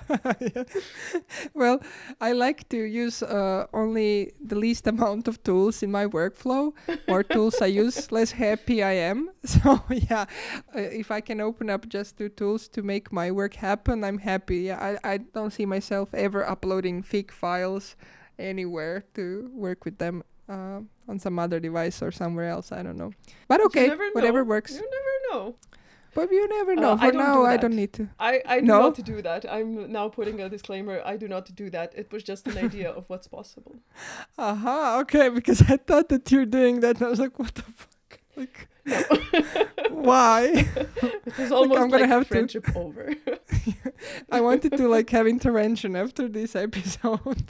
Speaker 1: Yeah. Well, I like to use uh, only the least amount of tools in my workflow. More tools I use, less happy I am. So yeah, uh, if I can open up just two tools to make my work happen, I'm happy. Yeah, I, I don't see myself ever uploading fig files anywhere to work with them uh, on some other device or somewhere else. I don't know. But okay, whatever
Speaker 2: know.
Speaker 1: works.
Speaker 2: You never know.
Speaker 1: But you never
Speaker 2: Uh,
Speaker 1: know.
Speaker 2: I
Speaker 1: For
Speaker 2: don't
Speaker 1: now,
Speaker 2: do
Speaker 1: I don't need to.
Speaker 2: I, I do
Speaker 1: No?
Speaker 2: not do that. I'm now putting a disclaimer. I do not do that. It was just an idea of what's possible.
Speaker 1: Aha, okay, because I thought that you're doing that, and I was like, what the fuck? Like, why?
Speaker 2: It was almost
Speaker 1: I'm gonna have to-
Speaker 2: friendship over.
Speaker 1: I wanted to like have intervention after this episode.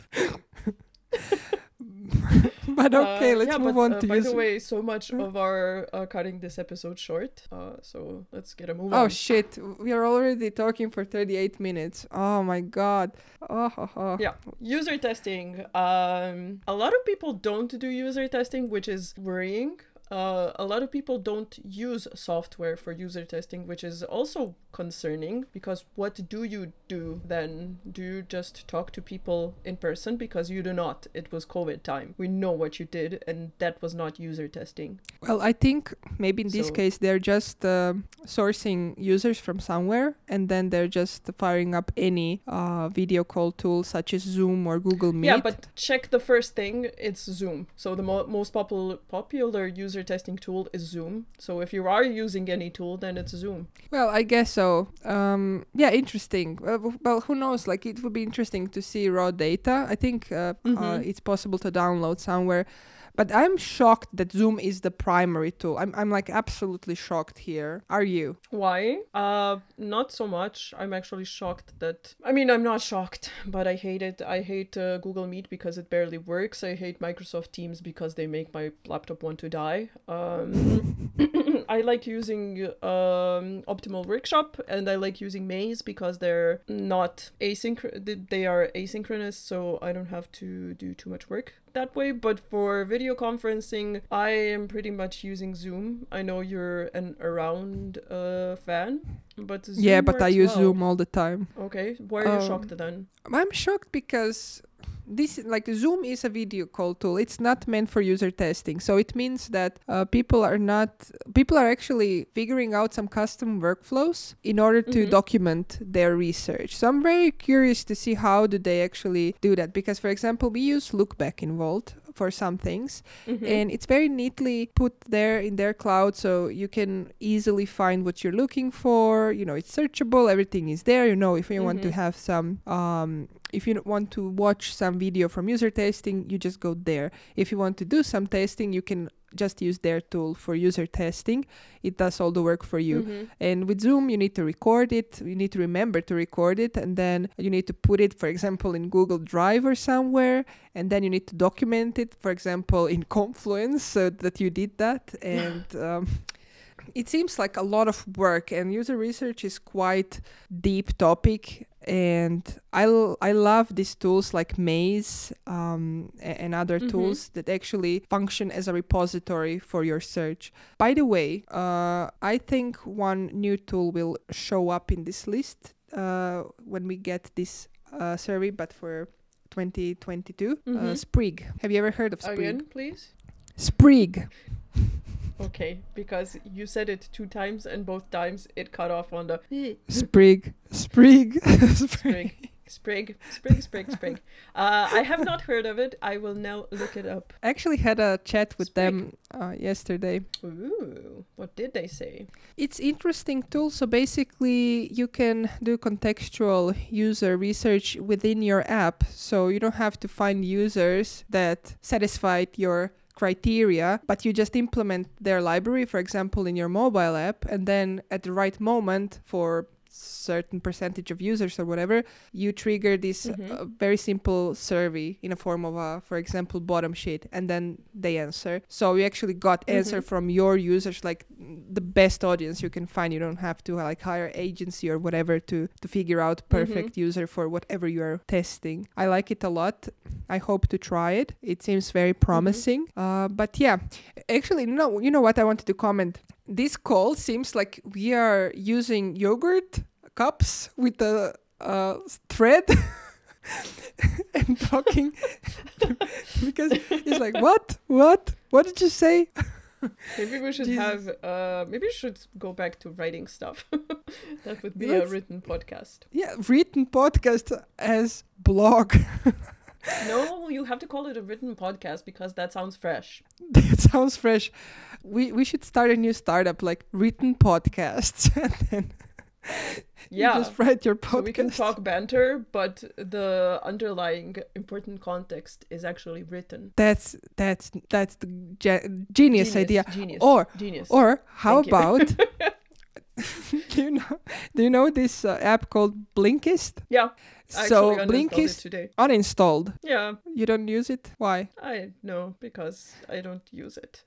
Speaker 1: but okay,
Speaker 2: Uh,
Speaker 1: let's
Speaker 2: yeah,
Speaker 1: move
Speaker 2: but,
Speaker 1: on
Speaker 2: uh,
Speaker 1: to
Speaker 2: by the way, so much of our uh, cutting this episode short. Uh, so let's get a move
Speaker 1: oh
Speaker 2: on.
Speaker 1: shit, we are already talking for 38 minutes. Oh my god. Oh, oh, oh.
Speaker 2: Yeah, user testing. Um, a lot of people don't do user testing, which is worrying. Uh, a lot of people don't use software for user testing, which is also concerning because what do you do then? Do you just talk to people in person? Because you do not. It was COVID time. We know what you did, and that was not user testing.
Speaker 1: Well, I think maybe in this
Speaker 2: So-
Speaker 1: case they're just uh, sourcing users from somewhere and then they're just firing up any uh, video call tool such as Zoom or Google Meet.
Speaker 2: Yeah, but check the first thing. It's Zoom. So the mo- most popular popular user testing tool is Zoom. So if you are using any tool, then it's Zoom.
Speaker 1: Well, I guess so. Um, yeah, interesting. Uh, well, who knows? Like, it would be interesting to see raw data. I think uh, uh,
Speaker 2: Mhm.
Speaker 1: it's possible to download somewhere. But I'm shocked that Zoom is the primary tool. I'm, I'm like absolutely shocked here. Are you?
Speaker 2: Why? Uh, not so much. I'm actually shocked that. I mean, I'm not shocked, but I hate it. I hate uh, Google Meet because it barely works. I hate Microsoft Teams because they make my laptop want to die. Um, I like using um, Optimal Workshop and I like using Maze because they're not asynchronous. They are asynchronous, so I don't have to do too much work that way. But for video conferencing, I am pretty much using Zoom. I know you're an around uh, fan, but Zoom
Speaker 1: yeah, but I use
Speaker 2: well.
Speaker 1: Zoom all the time.
Speaker 2: Okay, why are you
Speaker 1: Um,
Speaker 2: shocked then?
Speaker 1: I'm shocked because this like Zoom is a video call tool. It's not meant for user testing. So it means that uh, people are not people are actually figuring out some custom workflows in order to
Speaker 2: Mhm.
Speaker 1: document their research. So I'm very curious to see how do they actually do that because for example, we use Lookback in Wolt for some things
Speaker 2: Mhm.
Speaker 1: and it's very neatly put there in their cloud so you can easily find what you're looking for you know it's searchable everything is there you know if you want to
Speaker 2: Mhm.
Speaker 1: have some um if you want to watch some video from user testing you just go there if you want to do some testing you can just use their tool for user testing it does all the work for you
Speaker 2: Mhm.
Speaker 1: and with Zoom, you need to record it. You need to remember to record it. And then you need to put it, for example, in Google Drive or somewhere. And then you need to document it, for example, in Confluence so that you did that. And um, it seems like a lot of work. And user research is quite deep topic. And I, l- I love these tools like Maze um, and other
Speaker 2: Mhm.
Speaker 1: tools that actually function as a repository for your search. By the way, uh, I think one new tool will show up in this list uh, when we get this uh, survey, but for 2022. Uh,
Speaker 2: Mhm.
Speaker 1: Sprig. Have you ever heard of Sprig?
Speaker 2: Again, please.
Speaker 1: Sprig.
Speaker 2: Okay, because you said it two times and both times it cut off on the
Speaker 1: Sprig. Sprig.
Speaker 2: sprig, sprig, sprig, sprig, sprig. Uh, I have not heard of it. I will now look it up.
Speaker 1: I actually had a chat with them uh, yesterday.
Speaker 2: Ooh, what did they say?
Speaker 1: It's interesting tool. So basically, you can do contextual user research within your app. So you don't have to find users that satisfied your criteria, but you just implement their library, for example, in your mobile app, and then at the right moment for certain percentage of users or whatever you trigger this
Speaker 2: Mhm.
Speaker 1: uh, very simple survey in a form of a for example bottom sheet and then they answer. So you actually got answer
Speaker 2: Mhm.
Speaker 1: from your users like the best audience. You can find you don't have to like hire agency or whatever to to figure out perfect user for whatever you are testing. I like it a lot. I hope to try it. It seems very promising. Uh, but yeah actually no you know what i wanted to comment this call seems like we are using yogurt cups with a uh, thread and talking because he's like what what what did you say
Speaker 2: Maybe we should
Speaker 1: Jesus.
Speaker 2: have. Uh, maybe we should go back to writing stuff. that would be a written podcast.
Speaker 1: yeah written podcast as blog
Speaker 2: No, you have to call it a written podcast because that sounds fresh.
Speaker 1: that sounds fresh we we should start a new startup like written podcasts and then you
Speaker 2: Yeah.
Speaker 1: just write your podcast
Speaker 2: So we can talk banter, but the underlying important context is actually written.
Speaker 1: that's that's that's the ge- genius, idea
Speaker 2: Genius.
Speaker 1: Or-
Speaker 2: genius.
Speaker 1: Or how
Speaker 2: Thank
Speaker 1: about do you know do you know this uh, app called Blinkist?
Speaker 2: yeah,
Speaker 1: so
Speaker 2: actually uninstalled it
Speaker 1: Blinkist
Speaker 2: today.
Speaker 1: uninstalled.
Speaker 2: Yeah,
Speaker 1: You don't use it? Why?
Speaker 2: I know because I don't use it.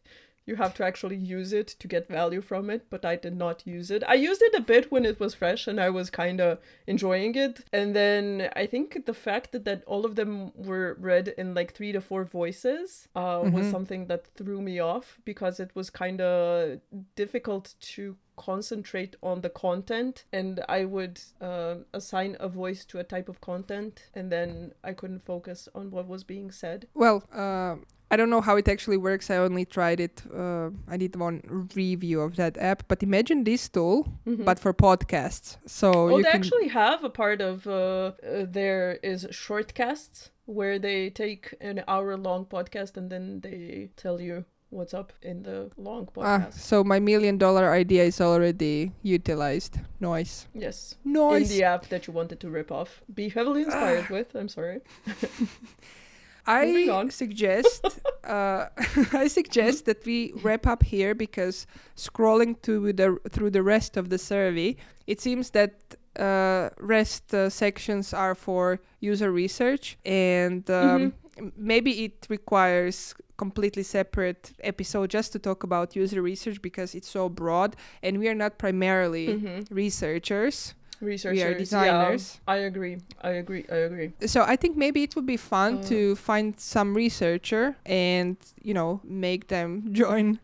Speaker 2: You have to actually use it to get value from it, but I did not use it. I used it a bit when it was fresh and I was kind of enjoying it. And then I think the fact that, that all of them were read in like three to four voices uh, was
Speaker 1: Mhm.
Speaker 2: something that threw me off because it was kind of difficult to concentrate on the content and i would uh, assign a voice to a type of content and then i couldn't focus on what was being said
Speaker 1: Well, uh, I don't know how it actually works. I only tried it. Uh, I did one review of that app. But imagine this tool,
Speaker 2: Mhm.
Speaker 1: but for podcasts. So you
Speaker 2: they
Speaker 1: can.
Speaker 2: actually have a part of uh, uh, there is shortcasts where they take an hour long podcast and then they tell you what's up in the long podcast.
Speaker 1: Ah, so my million dollar idea is already utilized. Noise.
Speaker 2: yes.
Speaker 1: Noise.
Speaker 2: In the app that you wanted to rip off. Be heavily inspired with. I'm sorry.
Speaker 1: I suggest uh, I suggest that we wrap up here because scrolling to the through the rest of the survey, it seems that uh, rest uh, sections are for user research and um, m- maybe it requires completely separate episode just to talk about user research because it's so broad and we are not primarily
Speaker 2: Mhm.
Speaker 1: researchers
Speaker 2: Researchers.
Speaker 1: we are
Speaker 2: yeah.
Speaker 1: designers.
Speaker 2: I agree. I agree. I agree.
Speaker 1: So I think maybe it would be fun
Speaker 2: Uh.
Speaker 1: to find some researcher and you know make them join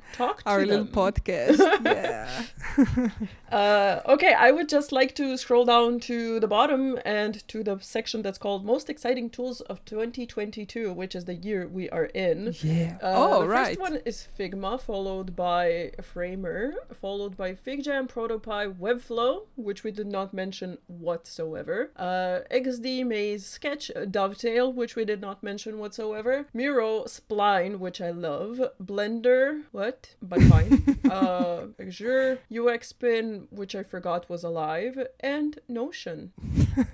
Speaker 1: our little podcast. yeah.
Speaker 2: Uh, okay, I would just like to scroll down to the bottom and to the section that's called Most Exciting Tools of 2022, which is the year we are in.
Speaker 1: Yeah.
Speaker 2: Uh,
Speaker 1: oh
Speaker 2: the
Speaker 1: right.
Speaker 2: first one is Figma, followed by Framer, followed by FigJam, ProtoPie, Webflow, which we did not mention whatsoever. Uh, XD, Maze, Sketch, Dovetail, which we did not mention whatsoever. Miro, Spline, which I love. Blender, what? But fine. uh, Axure, UX Spin, which I forgot was alive, and Notion,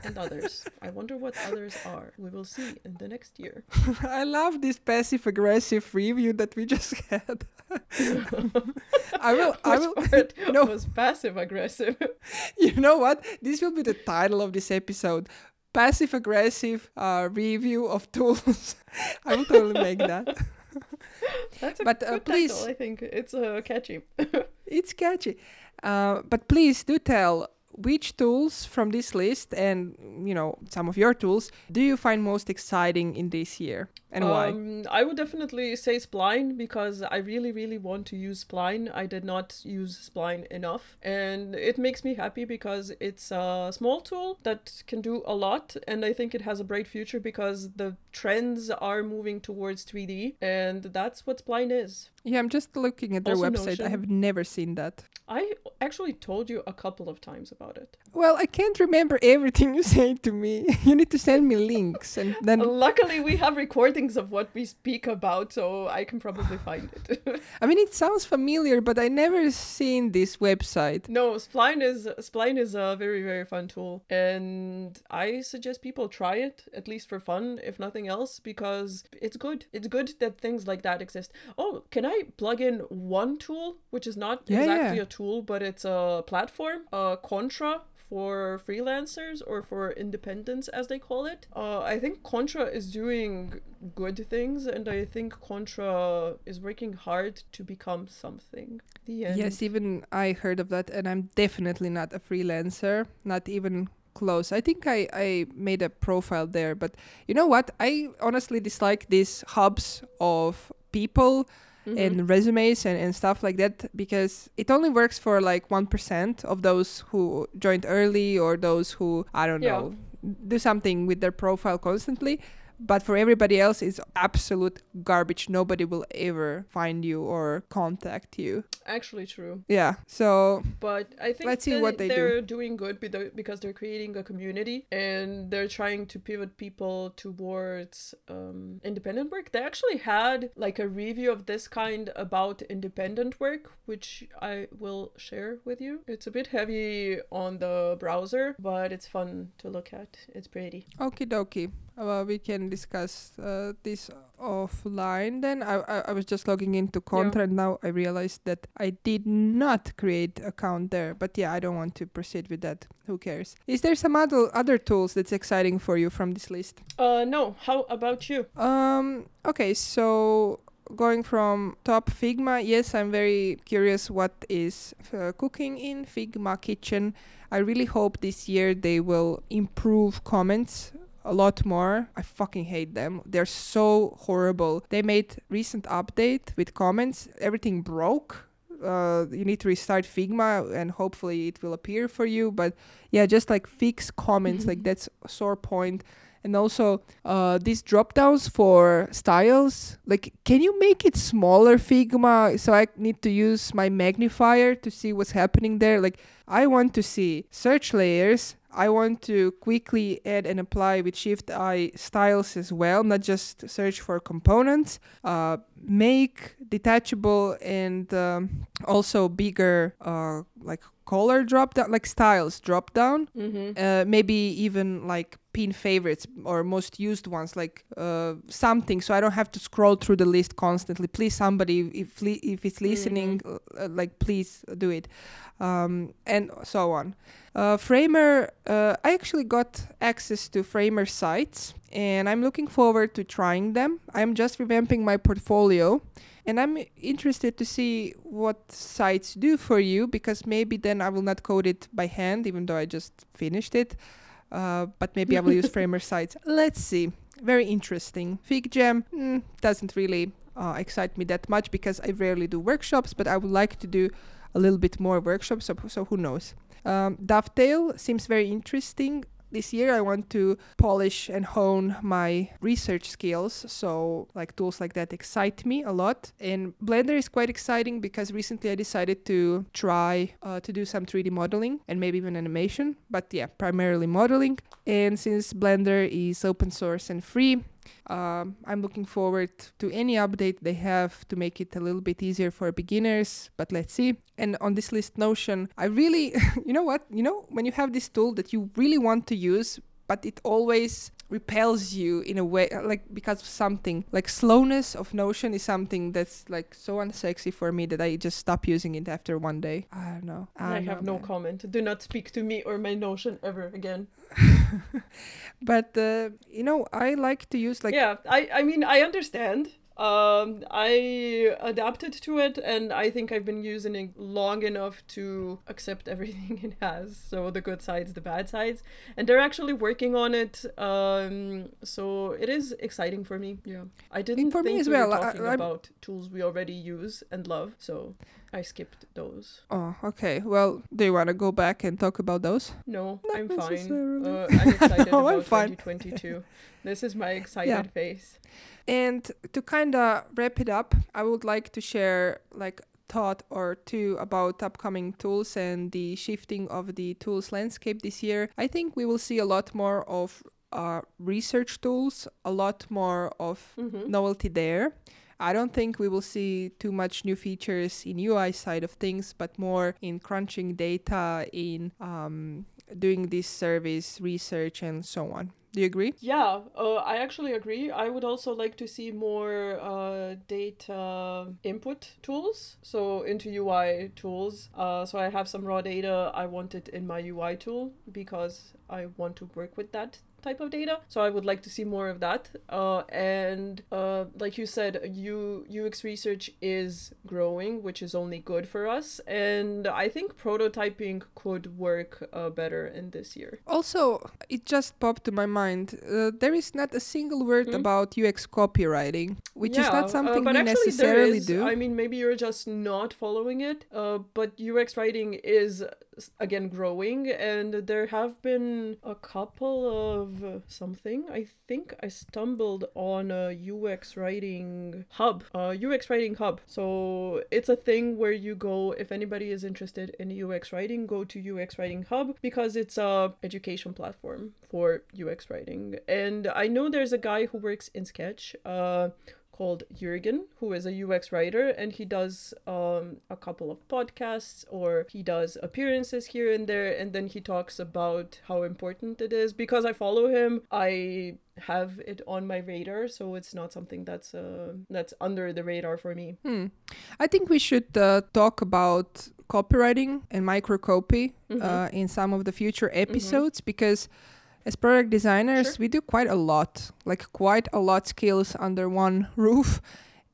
Speaker 2: and others. I wonder what others are. We will see in the next year.
Speaker 1: I love this passive aggressive review that we just had. I will. I will.
Speaker 2: Part
Speaker 1: no.
Speaker 2: was passive aggressive?
Speaker 1: You know what? This will be the title of this episode. Passive aggressive uh, review of tools. I will totally make that.
Speaker 2: That's a
Speaker 1: But, uh,
Speaker 2: good
Speaker 1: please-
Speaker 2: title. I think it's uh, catchy.
Speaker 1: It's catchy. Uh, but please do tell which tools from this list and you know some of your tools do you find most exciting in this year and why?
Speaker 2: Um, I would definitely say Spline because I really, really want to use Spline. I did not use Spline enough, and it makes me happy because it's a small tool that can do a lot, and I think it has a bright future because the trends are moving towards 3D, and that's what Spline is.
Speaker 1: Yeah, I'm just looking at their
Speaker 2: Also
Speaker 1: website. I have never seen that.
Speaker 2: I actually told you a couple of times about it.
Speaker 1: Well, I can't remember everything you say to me. you need to send me links and then
Speaker 2: Luckily, we have recordings of what we speak about, so I can probably find it.
Speaker 1: I mean it sounds familiar, but I never seen this website.
Speaker 2: no, Spline is Spline is a very very fun tool, and I suggest people try it at least for fun, if nothing else, because it's good. It's good that things like that exist. Oh, can I plug in one tool, which is not
Speaker 1: Yeah,
Speaker 2: exactly
Speaker 1: yeah.
Speaker 2: a tool, but it's a platform, uh, Contra for freelancers or for independents as they call it. Uh, I think Contra is doing good things and I think Contra is working hard to become something. The end.
Speaker 1: Yes, even I heard of that, and I'm definitely not a freelancer, not even close. I think I, I made a profile there, but you know what? I honestly dislike these hubs of people
Speaker 2: Mhm.
Speaker 1: and resumes and, and stuff like that because it only works for like 1% of those who joined early or those who, I don't
Speaker 2: Yeah.
Speaker 1: know, do something with their profile constantly. But for everybody else, it's absolute garbage. Nobody will ever find you or contact you.
Speaker 2: Actually true.
Speaker 1: Yeah. So
Speaker 2: But I think
Speaker 1: Let's see what they do.
Speaker 2: they're doing good because they're creating a community and they're trying to pivot people towards um, independent work. They actually had like a review of this kind about independent work, which I will share with you. It's a bit heavy on the browser, but it's fun to look at. It's pretty.
Speaker 1: Okie dokie. Uh, we can discuss uh, this offline. Then I, I I was just logging into Contra, and now I realized that I did not create account there. But yeah, I don't want to proceed with that. Who cares? Is there some other other tools that's exciting for you from this list?
Speaker 2: Uh, no. How about you?
Speaker 1: Um. Okay. So going from top Figma, yes, I'm very curious what is uh, cooking in Figma Kitchen. I really hope this year they will improve comments a lot more. I fucking hate them. They're so horrible. They made recent update with comments. Everything broke. Uh, you need to restart Figma and hopefully it will appear for you. But yeah, just like fix comments, like that's a sore point. And also uh, these drop downs for styles. Like, can you make it smaller, Figma? So I need to use my magnifier to see what's happening there. Like, I want to see search layers. I want to quickly add and apply with Shift I styles as well, not just search for components. Uh, make detachable and um, also bigger, uh, like color drop down, like styles drop down
Speaker 2: Mm-hmm.
Speaker 1: uh, maybe even like pin favorites or most used ones like uh, something. So i don't have to scroll through the list constantly. Please somebody if li- if it's listening uh, like please do it um, and so on uh, framer uh, i actually got access to framer sites and I'm looking forward to trying them. I'm just revamping my portfolio and I'm interested to see what sites do for you because maybe then I will not code it by hand, even though I just finished it. Uh, but maybe I will use Framer sites. Let's see. Very interesting. FigJam mm, doesn't really uh, excite me that much because I rarely do workshops, but I would like to do a little bit more workshops. So, so who knows? Um, Dovetail seems very interesting this year I want to polish and hone my research skills. So, like tools like that excite me a lot. And Blender is quite exciting because recently I decided to try uh, to do some 3D modeling and maybe even animation. But yeah, primarily modeling. And since Blender is open source and free, um, I'm looking forward to any update they have to make it a little bit easier for beginners, but let's see. And on this list, Notion, I really, you know what? You know, when you have this tool that you really want to use, but it always repels you in a way like because of something. Like slowness of notion is something that's like so unsexy for me that i just stop using it after one day. I don't know.
Speaker 2: I, I have know, no man. comment. Do not speak to me or my notion ever again.
Speaker 1: But uh, you know i like to use like
Speaker 2: yeah i i mean i understand um, I adapted to it, and I think I've been using it long enough to accept everything it has. So the good sides, the bad sides, and they're actually working on it. Um, so it is exciting for me. Yeah, I didn't for think me as we well. were talking I, about tools we already use and love. So I skipped those.
Speaker 1: Oh, okay. Well, do you want to go back and talk about those?
Speaker 2: No, Not I'm fine. Uh, I'm excited no, about I'm 2022. this is my excited yeah. face.
Speaker 1: And to kind of wrap it up, I would like to share like thought or two about upcoming tools and the shifting of the tools landscape this year. I think we will see a lot more of uh, research tools, a lot more of mm-hmm. novelty there. I don't think we will see too much new features in UI side of things, but more in crunching data, in um, doing this service research, and so on. Do you agree?
Speaker 2: Yeah, uh, I actually agree. I would also like to see more uh, data input tools, so into UI tools. Uh, so I have some raw data. I want it in my UI tool because I want to work with that type of data. So I would like to see more of that. Uh, and uh, like you said, U- UX research is growing, which is only good for us. And I think prototyping could work uh, better in this year.
Speaker 1: Also, it just popped to my mind. Uh, there is not a single word mm-hmm. about UX copywriting, which yeah, is not uh, something we necessarily do.
Speaker 2: I mean, maybe you're just not following it. Uh, but UX writing is again growing and there have been a couple of something. I think i stumbled on a ux writing hub a ux writing hub. So it's a thing where you go if anybody is interested in ux writing go to ux writing hub because it's a education platform for ux writing. And i know there's a guy who works in sketch uh called Jurgen, who is a UX writer, and he does um, a couple of podcasts or he does appearances here and there, and then he talks about how important it is. Because I follow him, I have it on my radar, so it's not something that's uh, that's under the radar for me.
Speaker 1: Hmm. I think we should uh, talk about copywriting and microcopy mm-hmm. uh, in some of the future mm-hmm. episodes mm-hmm. because as product designers sure. we do quite a lot like quite a lot skills under one roof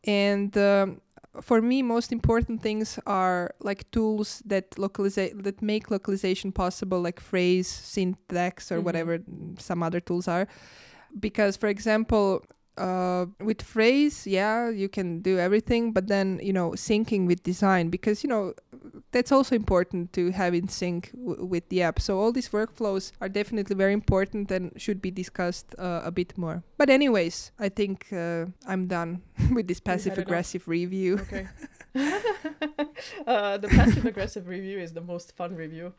Speaker 1: and um, for me most important things are like tools that localize that make localization possible like phrase syntax or mm-hmm. whatever some other tools are because for example uh, with phrase, yeah, you can do everything, but then you know syncing with design because you know that's also important to have in sync w- with the app. So all these workflows are definitely very important and should be discussed uh, a bit more. But anyways, I think uh, I'm done with this passive aggressive review.
Speaker 2: Okay. uh, the passive aggressive review is the most fun review.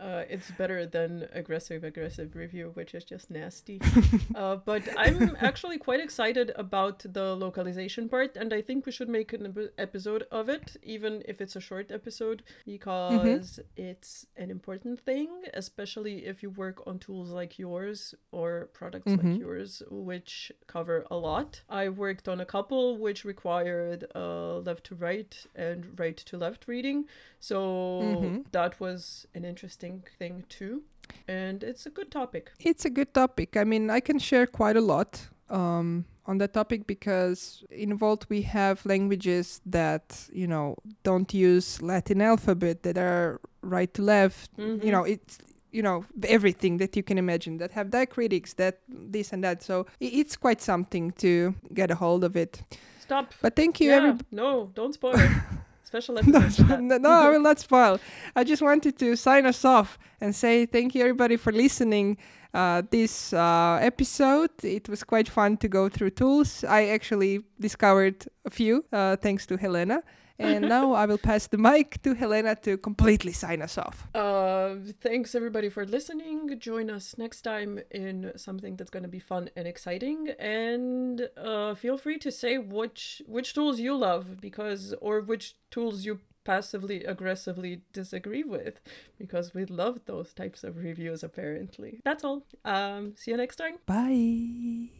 Speaker 2: Uh, it's better than aggressive aggressive review, which is just nasty. uh, but I'm actually quite excited about the localization part, and I think we should make an episode of it, even if it's a short episode, because mm-hmm. it's an important thing, especially if you work on tools like yours or products mm-hmm. like yours, which cover a lot. I worked on a couple which required uh, left to right and right to left reading, so mm-hmm. that was an interesting thing too. and it's a good topic.
Speaker 1: It's a good topic. I mean, I can share quite a lot um, on that topic because in Wolt we have languages that you know don't use Latin alphabet that are right to left.
Speaker 2: Mhm.
Speaker 1: You know, it's you know everything that you can imagine that have diacritics that this and that. So it's quite something to get a hold of it.
Speaker 2: Stop.
Speaker 1: But thank you,
Speaker 2: yeah,
Speaker 1: everybody.
Speaker 2: no, don't spoil it. Special
Speaker 1: no,
Speaker 2: episode.
Speaker 1: no, no, I will not spoil. I just wanted to sign us off and say thank you everybody for listening uh, this uh, episode. It was quite fun to go through tools. I actually discovered a few uh, thanks to Helena. And now I will pass the mic to Helena to completely sign us off.
Speaker 2: Uh, thanks everybody for listening. Join us next time in something that's going to be fun and exciting. And uh, feel free to say which which tools you love because or which tools you passively aggressively disagree with because we love those types of reviews apparently. That's all. Um, see you next time.
Speaker 1: Bye.